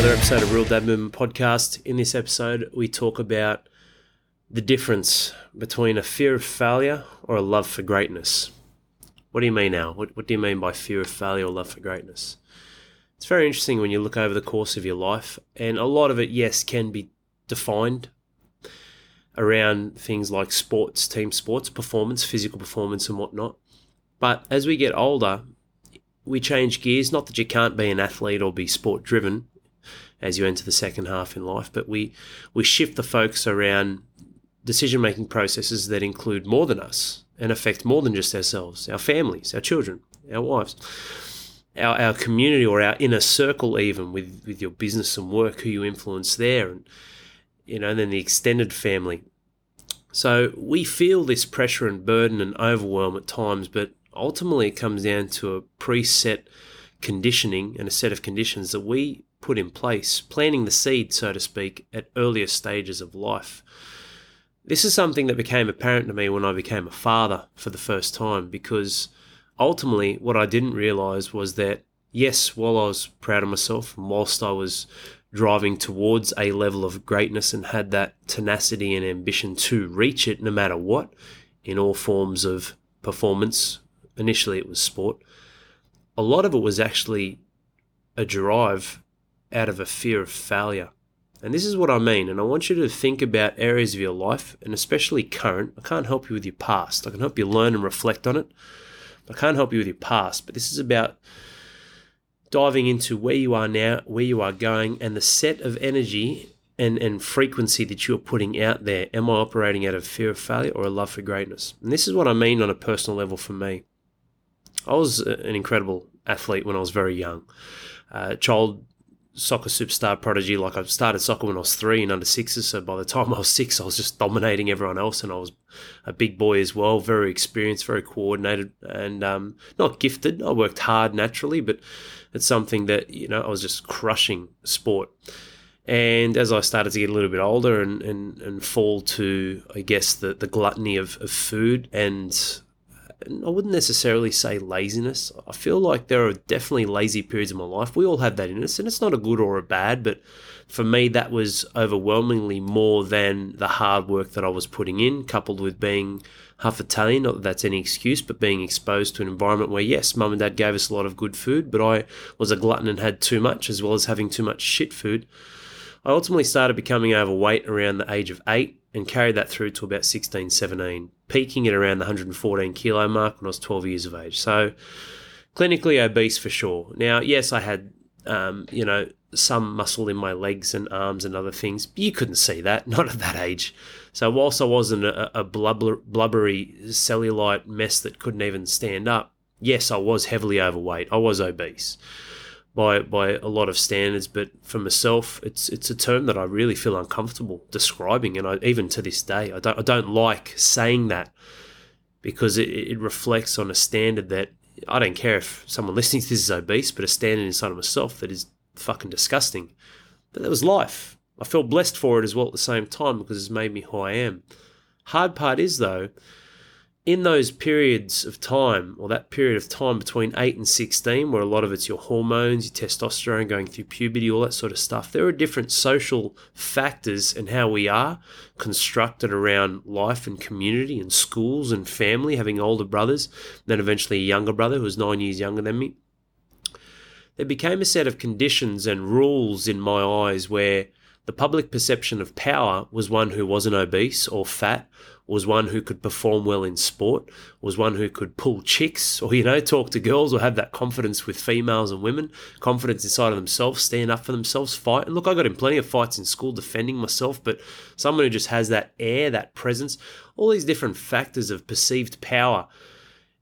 another episode of Real Dad Movement Podcast. In this episode, we talk about the difference between a fear of failure or a love for greatness. What do you mean now? What, what do you mean by fear of failure or love for greatness? It's very interesting when you look over the course of your life, and a lot of it, yes, can be defined around things like sports, team sports, performance, physical performance, and whatnot. But as we get older, we change gears. Not that you can't be an athlete or be sport driven as you enter the second half in life, but we, we shift the focus around decision making processes that include more than us and affect more than just ourselves, our families, our children, our wives, our, our community or our inner circle, even with, with your business and work, who you influence there, and you know, and then the extended family. So we feel this pressure and burden and overwhelm at times, but ultimately it comes down to a preset conditioning and a set of conditions that we put in place, planting the seed, so to speak, at earlier stages of life. This is something that became apparent to me when I became a father for the first time because ultimately what I didn't realize was that, yes, while I was proud of myself whilst I was driving towards a level of greatness and had that tenacity and ambition to reach it no matter what in all forms of performance, initially it was sport, a lot of it was actually a drive out of a fear of failure. And this is what I mean. And I want you to think about areas of your life, and especially current. I can't help you with your past. I can help you learn and reflect on it. I can't help you with your past. But this is about diving into where you are now, where you are going, and the set of energy and, and frequency that you're putting out there. Am I operating out of fear of failure or a love for greatness? And this is what I mean on a personal level for me. I was an incredible athlete when I was very young. Uh, child soccer superstar prodigy. Like I started soccer when I was three and under sixes. So by the time I was six, I was just dominating everyone else, and I was a big boy as well. Very experienced, very coordinated, and um, not gifted. I worked hard naturally, but it's something that you know I was just crushing sport. And as I started to get a little bit older and, and, and fall to, I guess, the, the gluttony of, of food and I wouldn't necessarily say laziness. I feel like there are definitely lazy periods in my life. We all have that in us, and it's not a good or a bad, but for me, that was overwhelmingly more than the hard work that I was putting in, coupled with being half Italian. Not that that's any excuse, but being exposed to an environment where, yes, mum and dad gave us a lot of good food, but I was a glutton and had too much, as well as having too much shit food. I ultimately started becoming overweight around the age of eight and carried that through to about 16, 17, peaking at around the 114 kilo mark when I was 12 years of age. So clinically obese for sure. Now, yes, I had, um, you know, some muscle in my legs and arms and other things. You couldn't see that, not at that age. So whilst I wasn't a, a blubber, blubbery cellulite mess that couldn't even stand up, yes, I was heavily overweight. I was obese by by a lot of standards, but for myself, it's it's a term that I really feel uncomfortable describing, and I, even to this day, I don't I don't like saying that because it, it reflects on a standard that I don't care if someone listening to this is obese, but a standard inside of myself that is fucking disgusting. But that was life. I felt blessed for it as well at the same time because it's made me who I am. Hard part is though in those periods of time, or that period of time between 8 and 16, where a lot of it's your hormones, your testosterone going through puberty, all that sort of stuff, there are different social factors and how we are constructed around life and community and schools and family, having older brothers, then eventually a younger brother who was nine years younger than me. There became a set of conditions and rules in my eyes where the public perception of power was one who wasn't obese or fat was one who could perform well in sport, was one who could pull chicks or, you know, talk to girls or have that confidence with females and women, confidence inside of themselves, stand up for themselves, fight. And look, I got in plenty of fights in school defending myself, but someone who just has that air, that presence, all these different factors of perceived power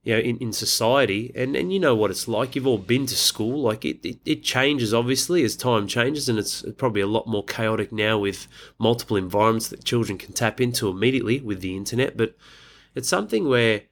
you know, in, in society. And, and you know what it's like. You've all been to school. Like it, it, it, changes obviously as time changes, and it's probably a lot more chaotic now with multiple environments that children can tap into immediately with the internet. But it's something where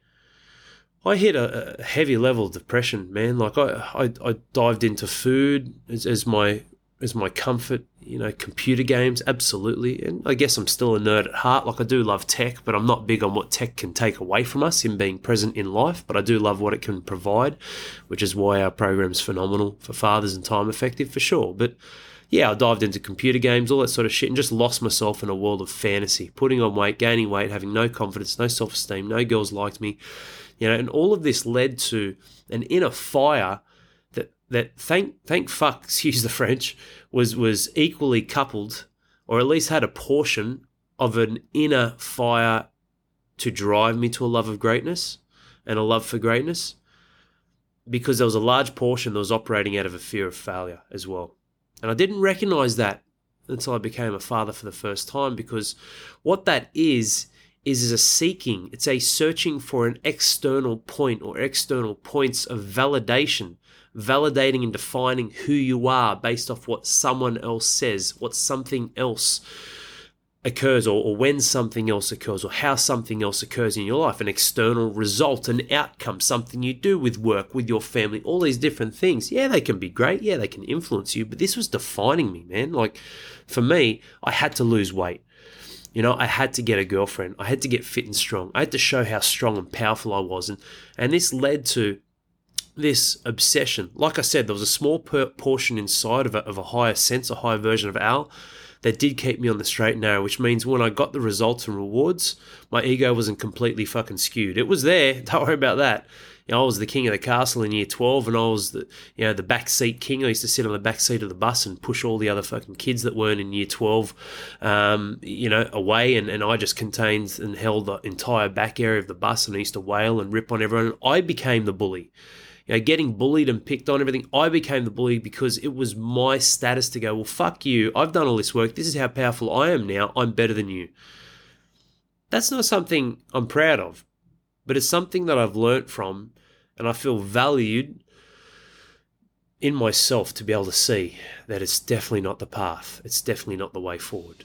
I hit a, a heavy level of depression, man. Like I, I, I dived into food as, as my as my comfort you know, computer games, absolutely. And I guess I'm still a nerd at heart. Like I do love tech, but I'm not big on what tech can take away from us in being present in life. But I do love what it can provide, which is why our program's phenomenal for fathers and time effective for sure. But yeah, I dived into computer games, all that sort of shit, and just lost myself in a world of fantasy, putting on weight, gaining weight, having no confidence, no self esteem, no girls liked me, you know, and all of this led to an inner fire that thank thank fuck, excuse the French, was was equally coupled, or at least had a portion of an inner fire to drive me to a love of greatness and a love for greatness because there was a large portion that was operating out of a fear of failure as well. And I didn't recognize that until I became a father for the first time because what that is is, is a seeking, it's a searching for an external point or external points of validation, validating and defining who you are based off what someone else says, what something else occurs or, or, when something else occurs or how something else occurs in your life an external result an outcome something you do with work with your family all these different things. Yeah they can be great. Yeah they can influence you but this was defining me man. Like for me i had to lose weight. You know i had to get a girlfriend. I had to get fit and strong. I had to show how strong and powerful i was. And and this led to this obsession like i said there was a small portion inside of a, of a higher sense a higher version of al that did keep me on the straight and narrow, which means when I got the results and rewards, my ego wasn't completely fucking skewed. It was there. Don't worry about that. You know, I was the king of the castle in year 12 and I was the, you know, the back seat king. I used to sit on the back seat of the bus and push all the other fucking kids that weren't in year 12, um, you know, away. And, and I just contained and held the entire back area of the bus and I used to wail and rip on everyone. I became the bully you know, getting bullied and picked on, everything. I became the bully because it was my status to go, well, fuck you. I've done all this work. This is how powerful I am now. I'm better than you. That's not something I'm proud of, but it's something that I've learnt from and I feel valued in myself to be able to see that it's definitely not the path. It's definitely not the way forward.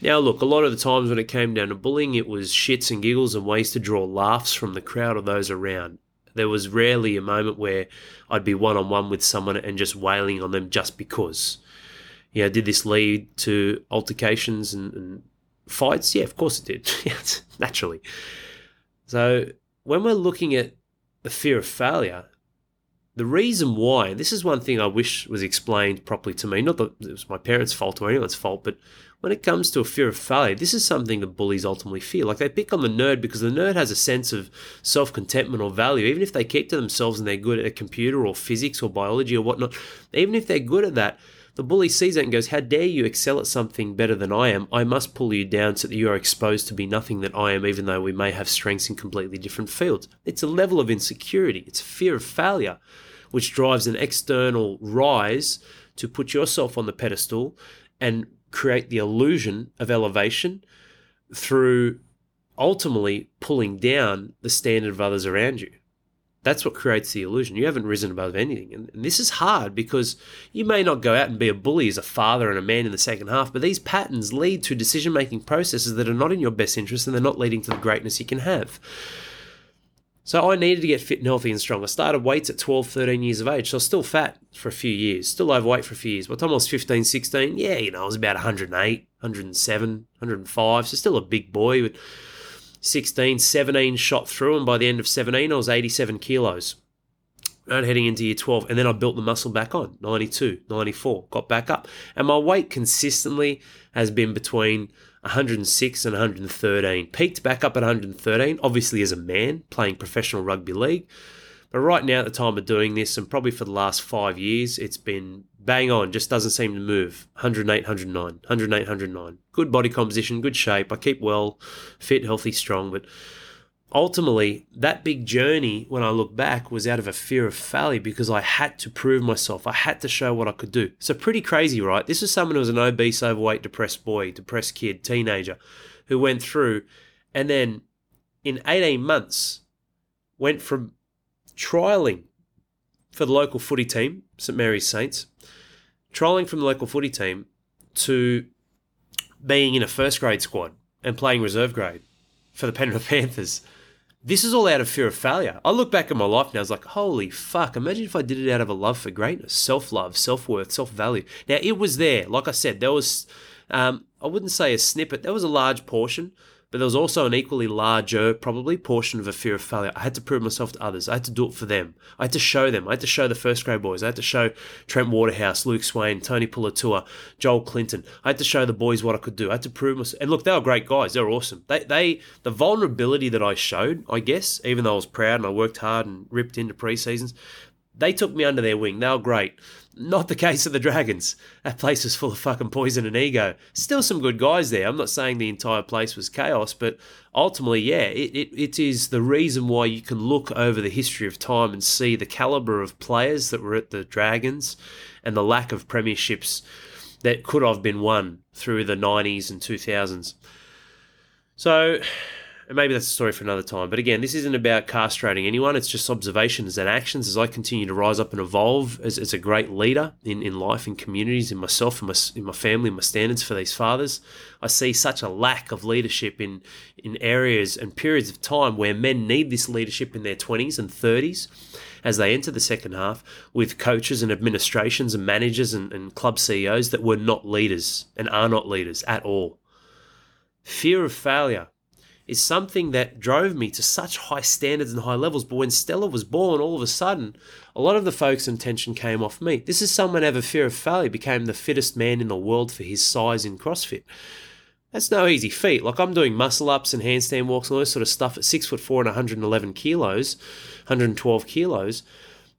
Now, look, a lot of the times when it came down to bullying, it was shits and giggles and ways to draw laughs from the crowd or those around. There was rarely a moment where I'd be one on one with someone and just wailing on them just because. Yeah, did this lead to altercations and, and fights? Yeah, of course it did. naturally. So when we're looking at the fear of failure, the reason why, and this is one thing I wish was explained properly to me, not that it was my parents' fault or anyone's fault, but when it comes to a fear of failure, this is something the bullies ultimately feel. Like they pick on the nerd because the nerd has a sense of self contentment or value, even if they keep to themselves and they're good at a computer or physics or biology or whatnot, even if they're good at that, the bully sees that and goes, How dare you excel at something better than I am? I must pull you down so that you are exposed to be nothing that I am, even though we may have strengths in completely different fields. It's a level of insecurity, it's a fear of failure which drives an external rise to put yourself on the pedestal and create the illusion of elevation through ultimately pulling down the standard of others around you. That's what creates the illusion. You haven't risen above anything. And, this is hard because you may not go out and be a bully as a father and a man in the second half, but these patterns lead to decision making processes that are not in your best interest and they're not leading to the greatness you can have. So I needed to get fit and healthy and strong. I started weights at 12, 13 years of age. So I was still fat for a few years, still overweight for a few years. By the time I was 15, 16, yeah, you know, I was about 108, 107, 105. So still a big boy. But 16, 17 shot through. And by the end of 17, I was 87 kilos. And heading into year 12. And then I built the muscle back on 92, 94, got back up. And my weight consistently has been between 106 and 113. Peaked back up at 113, obviously as a man playing professional rugby league. But right now, at the time of doing this, and probably for the last five years, it's been bang on, just doesn't seem to move. 108, 109, 108, 109. Good body composition, good shape. I keep well, fit, healthy, strong, but ultimately, that big journey, when I look back, was out of a fear of failure because I had to prove myself. I had to show what I could do. So, pretty crazy, right? This is someone who was an obese, overweight, depressed boy, depressed kid, teenager, who went through and then in 18 months went from trialing for the local footy team, St Mary's Saints, trialing from the local footy team to being in a first grade squad and playing reserve grade for the Penrith Panthers this is all out of fear of failure. I look back at my life now, I was like, holy fuck, imagine if I did it out of a love for greatness, self love, self worth, self value. Now, it was there. Like I said, there was, um, I wouldn't say a snippet, there was a large portion, but there was also an equally larger, probably, portion of a fear of failure. I had to prove myself to others. I had to do it for them. I had to show them. I had to show the first grade boys. I had to show Trent Waterhouse, Luke Swain, Tony Puletua, Joel Clinton. I had to show the boys what I could do. I had to prove myself. And look, they were great guys. They were awesome. They, they, the vulnerability that I showed, I guess, even though I was proud and I worked hard and ripped into pre-seasons, they took me under their wing. They were great. Not the case of the Dragons. That place was full of fucking poison and ego. Still some good guys there. I'm not saying the entire place was chaos, but ultimately, yeah, it, it, it is the reason why you can look over the history of time and see the caliber of players that were at the Dragons and the lack of premierships that could have been won through the 90s and 2000s. So and maybe that's a story for another time. But again, this isn't about castrating anyone. It's just observations and actions as I continue to rise up and evolve as, as a great leader in, in life, in communities, in myself, in my, in my family, my standards for these fathers. I see such a lack of leadership in, in areas and periods of time where men need this leadership in their 20s and 30s as they enter the second half with coaches and administrations and managers and, and club CEOs that were not leaders and are not leaders at all. Fear of failure is something that drove me to such high standards and high levels. But when Stella was born, all of a sudden, a lot of the focus and tension came off me. This is someone who a fear of failure, became the fittest man in the world for his size in CrossFit. That's no easy feat. Like I'm doing muscle ups and handstand walks and all this sort of stuff at six foot four and 111 kilos, 112 kilos,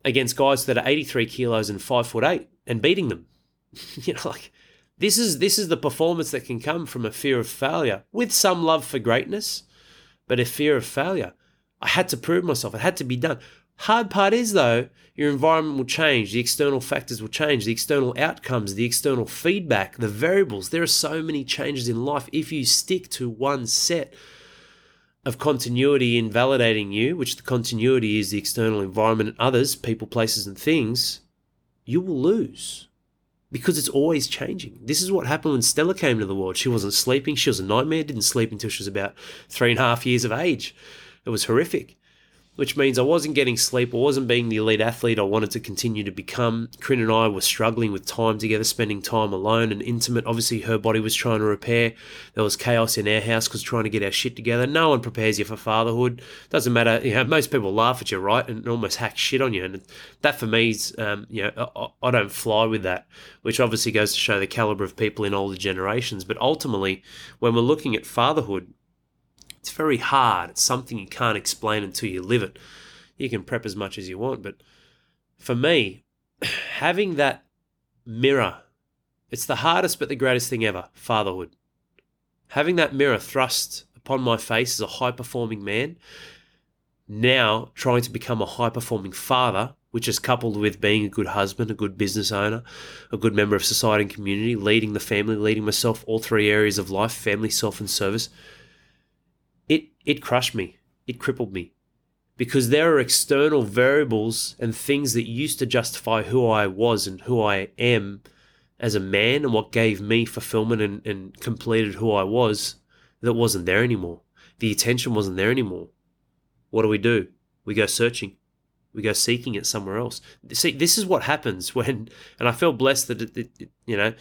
against guys that are 83 kilos and five foot eight and beating them. you know, like this is this is the performance that can come from a fear of failure with some love for greatness, but a fear of failure. I had to prove myself. It had to be done. Hard part is though, your environment will change, the external factors will change, the external outcomes, the external feedback, the variables. There are so many changes in life. If you stick to one set of continuity in validating you, which the continuity is the external environment and others, people, places, and things, you will lose because it's always changing. This is what happened when Stella came to the world. She wasn't sleeping. She was a nightmare. Didn't sleep until she was about three and a half years of age. It was horrific which means I wasn't getting sleep. I wasn't being the elite athlete I wanted to continue to become. Corinne and I were struggling with time together, spending time alone and intimate. Obviously, her body was trying to repair. There was chaos in our house because trying to get our shit together. No one prepares you for fatherhood. Doesn't matter. You know, most people laugh at you, right, and almost hack shit on you. And that for me is, um, you know, I, I don't fly with that, which obviously goes to show the caliber of people in older generations. But ultimately, when we're looking at fatherhood, it's very hard. It's something you can't explain until you live it. You can prep as much as you want, but for me, having that mirror, it's the hardest but the greatest thing ever fatherhood. Having that mirror thrust upon my face as a high performing man, now trying to become a high performing father, which is coupled with being a good husband, a good business owner, a good member of society and community, leading the family, leading myself, all three areas of life family, self, and service it crushed me. It crippled me. Because there are external variables and things that used to justify who I was and who I am as a man and what gave me fulfillment and, and completed who I was that wasn't there anymore. The attention wasn't there anymore. What do we do? We go searching. We go seeking it somewhere else. See, this is what happens when, and I feel blessed that it, it, you know,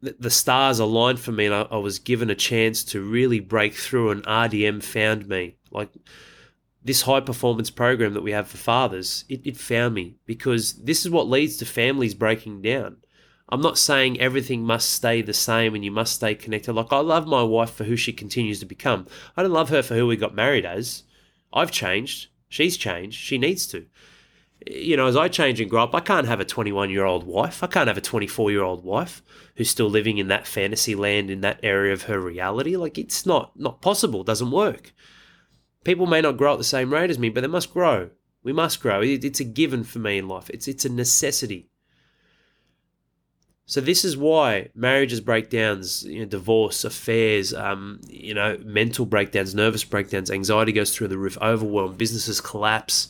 the stars aligned for me and I, I, was given a chance to really break through and RDM found me. Like this high performance program that we have for fathers, it, it found me because this is what leads to families breaking down. I'm not saying everything must stay the same and you must stay connected. Like I love my wife for who she continues to become. I don't love her for who we got married as. I've changed. She's changed. She needs to you know, as I change and grow up, I can't have a 21 year old wife. I can't have a 24 year old wife who's still living in that fantasy land in that area of her reality. Like it's not not possible. It doesn't work. People may not grow at the same rate as me, but they must grow. We must grow. it's a given for me in life. It's it's a necessity. So this is why marriages breakdowns, you know, divorce, affairs, um, you know, mental breakdowns, nervous breakdowns, anxiety goes through the roof, overwhelm, businesses collapse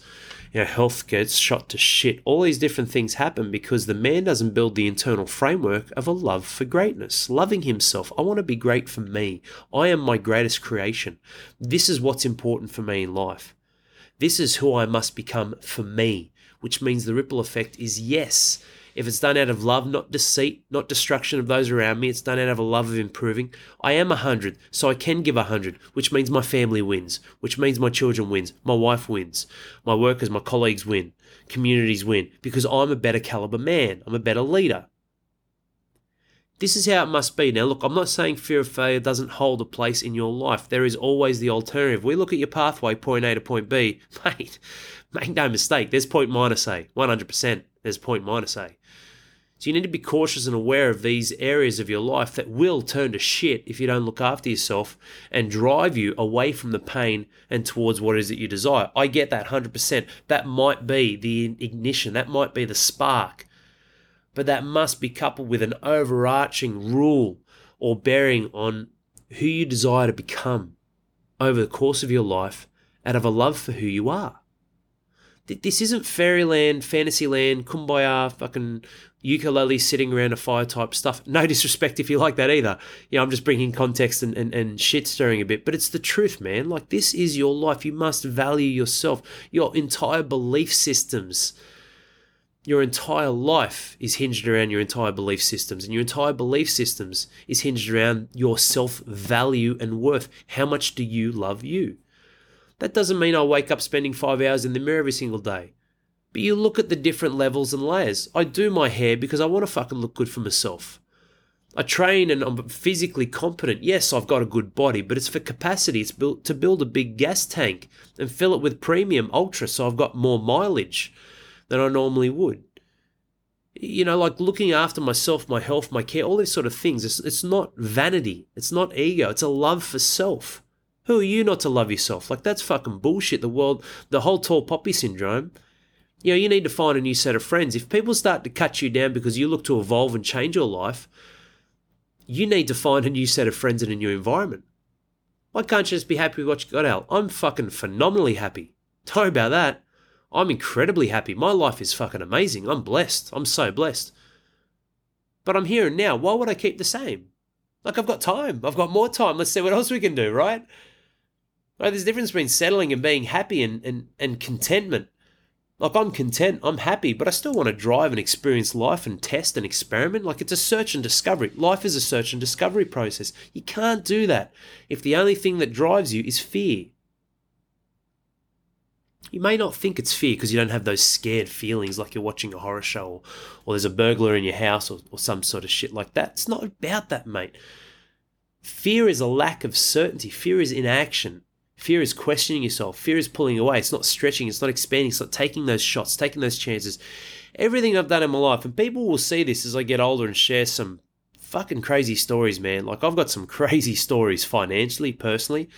you know, health gets shot to shit. All these different things happen because the man doesn't build the internal framework of a love for greatness, loving himself. I want to be great for me. I am my greatest creation. This is what's important for me in life. This is who I must become for me. which means the ripple effect is yes. If it's done out of love, not deceit, not destruction of those around me, it's done out of a love of improving. I am a hundred, so I can give a hundred, which means my family wins, which means my children wins, my wife wins, my workers, my colleagues win, communities win, because I'm a better caliber man, I'm a better leader. This is how it must be. Now, look, I'm not saying fear of failure doesn't hold a place in your life. There is always the alternative. We look at your pathway, point A to point B. Mate, make no mistake, there's point minus A. 100%. There's point minus A. So you need to be cautious and aware of these areas of your life that will turn to shit if you don't look after yourself and drive you away from the pain and towards what it is that you desire. I get that 100%. That might be the ignition, that might be the spark. But that must be coupled with an overarching rule or bearing on who you desire to become over the course of your life out of a love for who you are. This isn't fairyland, fantasyland, kumbaya, fucking ukulele sitting around a fire type stuff. No disrespect if you like that either. You know, I'm just bringing context and, and, and shit stirring a bit, but it's the truth, man. Like, this is your life. You must value yourself, your entire belief systems. Your entire life is hinged around your entire belief systems, and your entire belief systems is hinged around your self value and worth. How much do you love you? That doesn't mean I wake up spending five hours in the mirror every single day. But you look at the different levels and layers. I do my hair because I want to fucking look good for myself. I train and I'm physically competent. Yes, I've got a good body, but it's for capacity. It's built to build a big gas tank and fill it with premium ultra so I've got more mileage than I normally would. You know, like looking after myself, my health, my care, all these sort of things. It's, it's not vanity. It's not ego. It's a love for self. Who are you not to love yourself? Like that's fucking bullshit. The world, the whole tall poppy syndrome you know, you need to find a new set of friends. If people start to cut you down because you look to evolve and change your life, you need to find a new set of friends in a new environment. Why can't you just be happy with what you got, out? I'm fucking phenomenally happy. Don't about that. I'm incredibly happy. My life is fucking amazing. I'm blessed. I'm so blessed. But I'm here and now. Why would I keep the same? Like I've got time. I've got more time. Let's see what else we can do, right? Right, there's a difference between settling and being happy and, and, and contentment. Like, I'm content, I'm happy, but I still want to drive and experience life and test and experiment. Like, it's a search and discovery. Life is a search and discovery process. You can't do that if the only thing that drives you is fear. You may not think it's fear because you don't have those scared feelings like you're watching a horror show or, or there's a burglar in your house or, or some sort of shit like that. It's not about that, mate. Fear is a lack of certainty, fear is inaction. Fear is questioning yourself. Fear is pulling away. It's not stretching. It's not expanding. It's not taking those shots, taking those chances. Everything I've done in my life, and people will see this as I get older and share some fucking crazy stories, man. Like I've got some crazy stories financially, personally.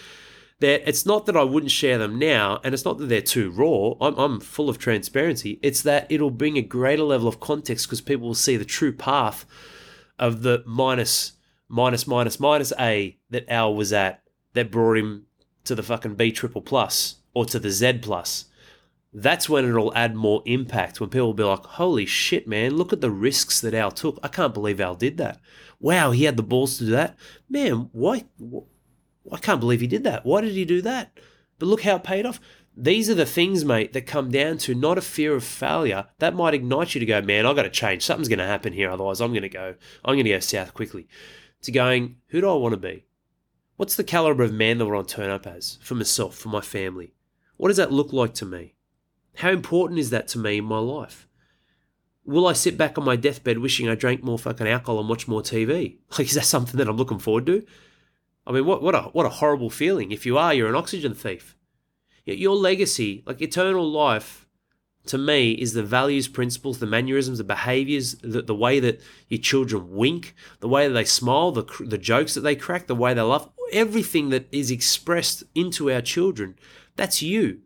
That it's not that I wouldn't share them now, and it's not that they're too raw. I'm, I'm full of transparency. It's that it'll bring a greater level of context because people will see the true path of the minus, minus, minus, minus A that Al was at that brought him to the fucking B triple plus or to the Z plus, that's when it'll add more impact. When people will be like, holy shit, man, look at the risks that Al took. I can't believe Al did that. Wow, he had the balls to do that. Man, why? I can't believe he did that. Why did he do that? But look how it paid off. These are the things, mate, that come down to not a fear of failure. That might ignite you to go, man, I've got to change. Something's going to happen here. Otherwise, I'm going to go, I'm going to go south quickly. To going, who do I want to be? What's the caliber of man that I want to turn up as for myself, for my family? What does that look like to me? How important is that to me in my life? Will I sit back on my deathbed wishing I drank more fucking alcohol and watch more TV? Like, is that something that I'm looking forward to? I mean, what, what, a, what a horrible feeling. If you are, you're an oxygen thief. Your legacy, like eternal life, to me is the values, principles, the mannerisms, the behaviors, the, the way that your children wink, the way that they smile, the, the jokes that they crack, the way they laugh, everything that is expressed into our children, that's you.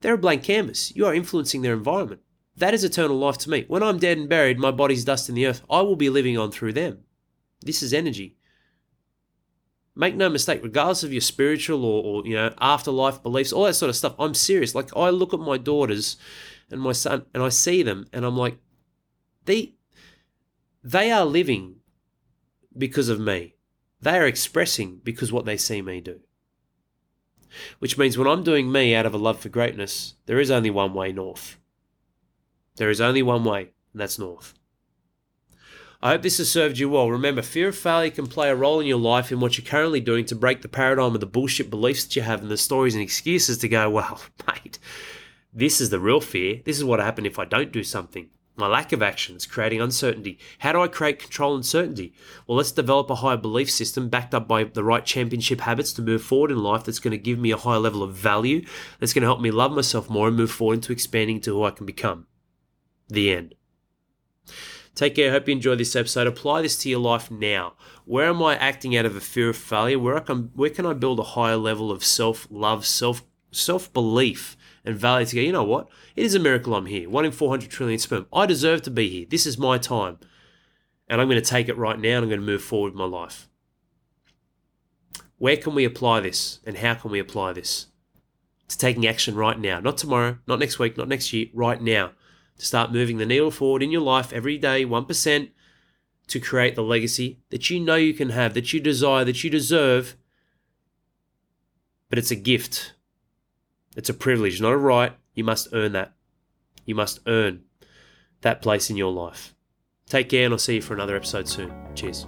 They're a blank canvas. You are influencing their environment. That is eternal life to me. When I'm dead and buried, my body's dust in the earth, I will be living on through them. This is energy. Make no mistake, regardless of your spiritual or, or you know afterlife beliefs, all that sort of stuff. I'm serious. Like I look at my daughters and my son, and I see them, and I'm like, they they are living because of me. They are expressing because what they see me do. Which means when I'm doing me out of a love for greatness, there is only one way north. There is only one way, and that's north. I hope this has served you well. Remember, fear of failure can play a role in your life in what you're currently doing to break the paradigm of the bullshit beliefs that you have and the stories and excuses to go, well, mate, this is the real fear. This is what happened if I don't do something. My lack of action is creating uncertainty. How do I create control and certainty? Well, let's develop a higher belief system backed up by the right championship habits to move forward in life that's going to give me a higher level of value, that's going to help me love myself more and move forward into expanding to who I can become. The end. Take care. Hope you enjoy this episode. Apply this to your life now. Where am I acting out of a fear of failure? Where can where can I build a higher level of self love, self self belief, and value to go? You know what? It is a miracle I'm here. One in four hundred trillion sperm. I deserve to be here. This is my time, and I'm going to take it right now. and I'm going to move forward with my life. Where can we apply this, and how can we apply this? To taking action right now, not tomorrow, not next week, not next year, right now to start moving the needle forward in your life every day, 1%, to create the legacy that you know you can have, that you desire, that you deserve. But it's a gift. It's a privilege, not a right. You must earn that. You must earn that place in your life. Take care, and I'll see you for another episode soon. Cheers.